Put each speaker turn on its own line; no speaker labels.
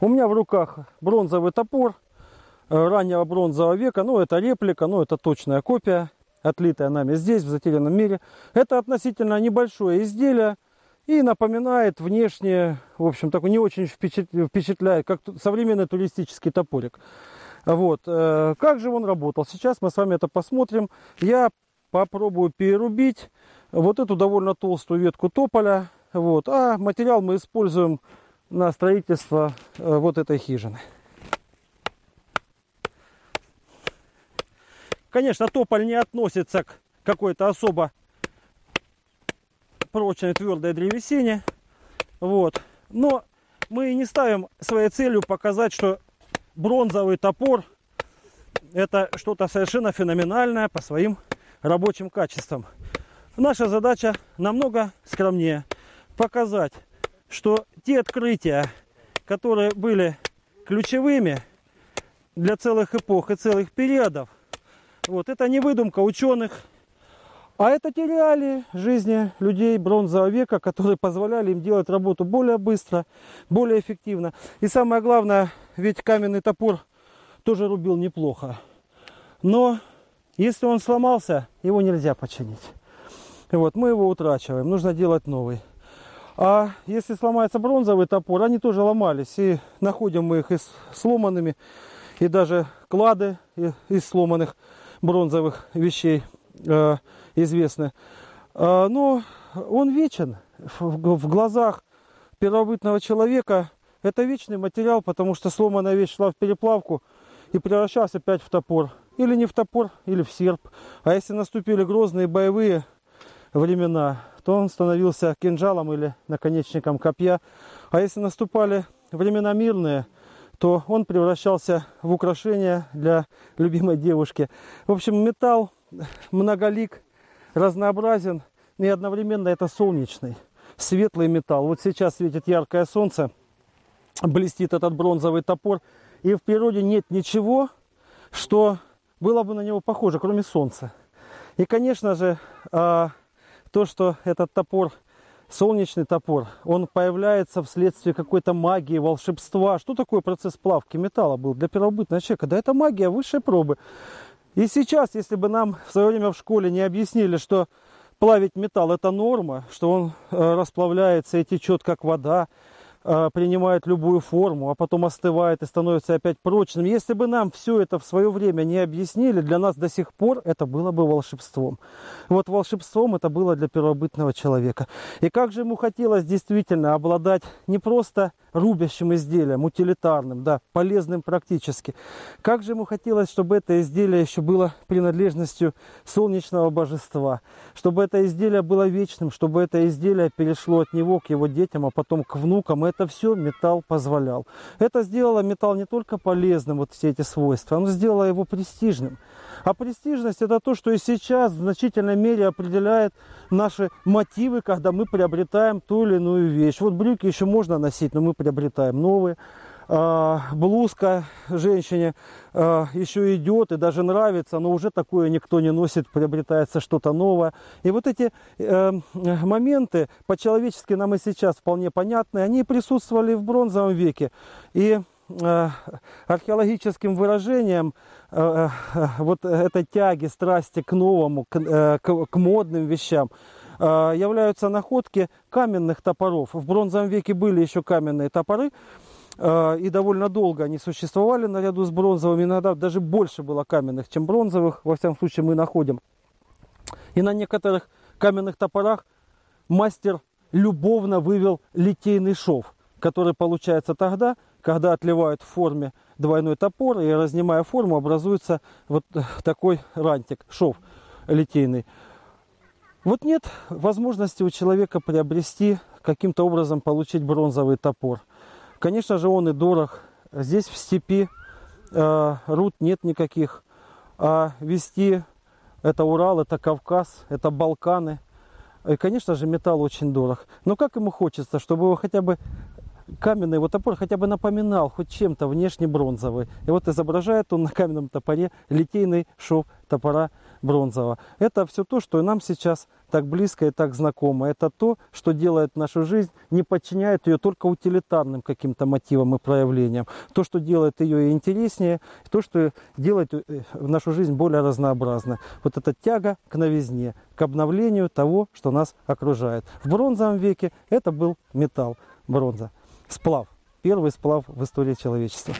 У меня в руках бронзовый топор э, раннего бронзового века. Ну, это реплика, ну, это точная копия, отлитая нами здесь, в затерянном мире. Это относительно небольшое изделие и напоминает внешне, в общем, такой не очень впечатляет, как современный туристический топорик. Вот. Э, как же он работал? Сейчас мы с вами это посмотрим. Я попробую перерубить вот эту довольно толстую ветку тополя. Вот. А материал мы используем на строительство э, вот этой хижины. Конечно, тополь не относится к какой-то особо прочной твердой древесине. Вот. Но мы не ставим своей целью показать, что бронзовый топор это что-то совершенно феноменальное по своим рабочим качествам. Наша задача намного скромнее. Показать, что те открытия, которые были ключевыми для целых эпох и целых периодов, вот, это не выдумка ученых, а это те реалии жизни людей бронзового века, которые позволяли им делать работу более быстро, более эффективно. И самое главное, ведь каменный топор тоже рубил неплохо. Но если он сломался, его нельзя починить. Вот, мы его утрачиваем, нужно делать новый. А если сломается бронзовый топор, они тоже ломались. И находим мы их и сломанными, и даже клады из сломанных бронзовых вещей э, известны. Э, но он вечен в, в глазах первобытного человека. Это вечный материал, потому что сломанная вещь шла в переплавку и превращалась опять в топор. Или не в топор, или в серп. А если наступили грозные боевые времена, то он становился кинжалом или наконечником копья. А если наступали времена мирные, то он превращался в украшение для любимой девушки. В общем, металл многолик, разнообразен и одновременно это солнечный, светлый металл. Вот сейчас светит яркое солнце, блестит этот бронзовый топор, и в природе нет ничего, что было бы на него похоже, кроме солнца. И, конечно же, а, то, что этот топор, солнечный топор, он появляется вследствие какой-то магии, волшебства. Что такое процесс плавки металла был для первобытного человека? Да это магия высшей пробы. И сейчас, если бы нам в свое время в школе не объяснили, что плавить металл это норма, что он э, расплавляется и течет как вода, принимает любую форму, а потом остывает и становится опять прочным. Если бы нам все это в свое время не объяснили, для нас до сих пор это было бы волшебством. Вот волшебством это было для первобытного человека. И как же ему хотелось действительно обладать не просто рубящим изделием, утилитарным, да, полезным практически. Как же ему хотелось, чтобы это изделие еще было принадлежностью солнечного божества, чтобы это изделие было вечным, чтобы это изделие перешло от него к его детям, а потом к внукам. Это все металл позволял. Это сделало металл не только полезным, вот все эти свойства, оно сделало его престижным. А престижность это то, что и сейчас в значительной мере определяет наши мотивы, когда мы приобретаем ту или иную вещь. Вот брюки еще можно носить, но мы приобретаем новые. А, блузка женщине а, еще идет и даже нравится, но уже такое никто не носит, приобретается что-то новое. И вот эти э, моменты по-человечески нам и сейчас вполне понятны, они присутствовали в бронзовом веке. И археологическим выражением э, э, вот этой тяги, страсти к новому, к, к модным вещам являются находки каменных топоров. В бронзовом веке были еще каменные топоры, и довольно долго они существовали наряду с бронзовыми. Иногда даже больше было каменных, чем бронзовых. Во всяком случае, мы находим. И на некоторых каменных топорах мастер любовно вывел литейный шов, который получается тогда, когда отливают в форме двойной топор и разнимая форму, образуется вот такой рантик, шов литейный. Вот нет возможности у человека приобрести, каким-то образом получить бронзовый топор. Конечно же, он и дорог. Здесь в степи э, руд нет никаких. А вести это Урал, это Кавказ, это Балканы. И, конечно же, металл очень дорог. Но как ему хочется, чтобы его хотя бы каменный вот топор хотя бы напоминал хоть чем-то внешне бронзовый. И вот изображает он на каменном топоре литейный шов топора бронзового. Это все то, что нам сейчас так близко и так знакомо. Это то, что делает нашу жизнь, не подчиняет ее только утилитарным каким-то мотивам и проявлениям. То, что делает ее интереснее, то, что делает э, нашу жизнь более разнообразной. Вот эта тяга к новизне, к обновлению того, что нас окружает. В бронзовом веке это был металл, бронза, сплав. Первый сплав в истории человечества.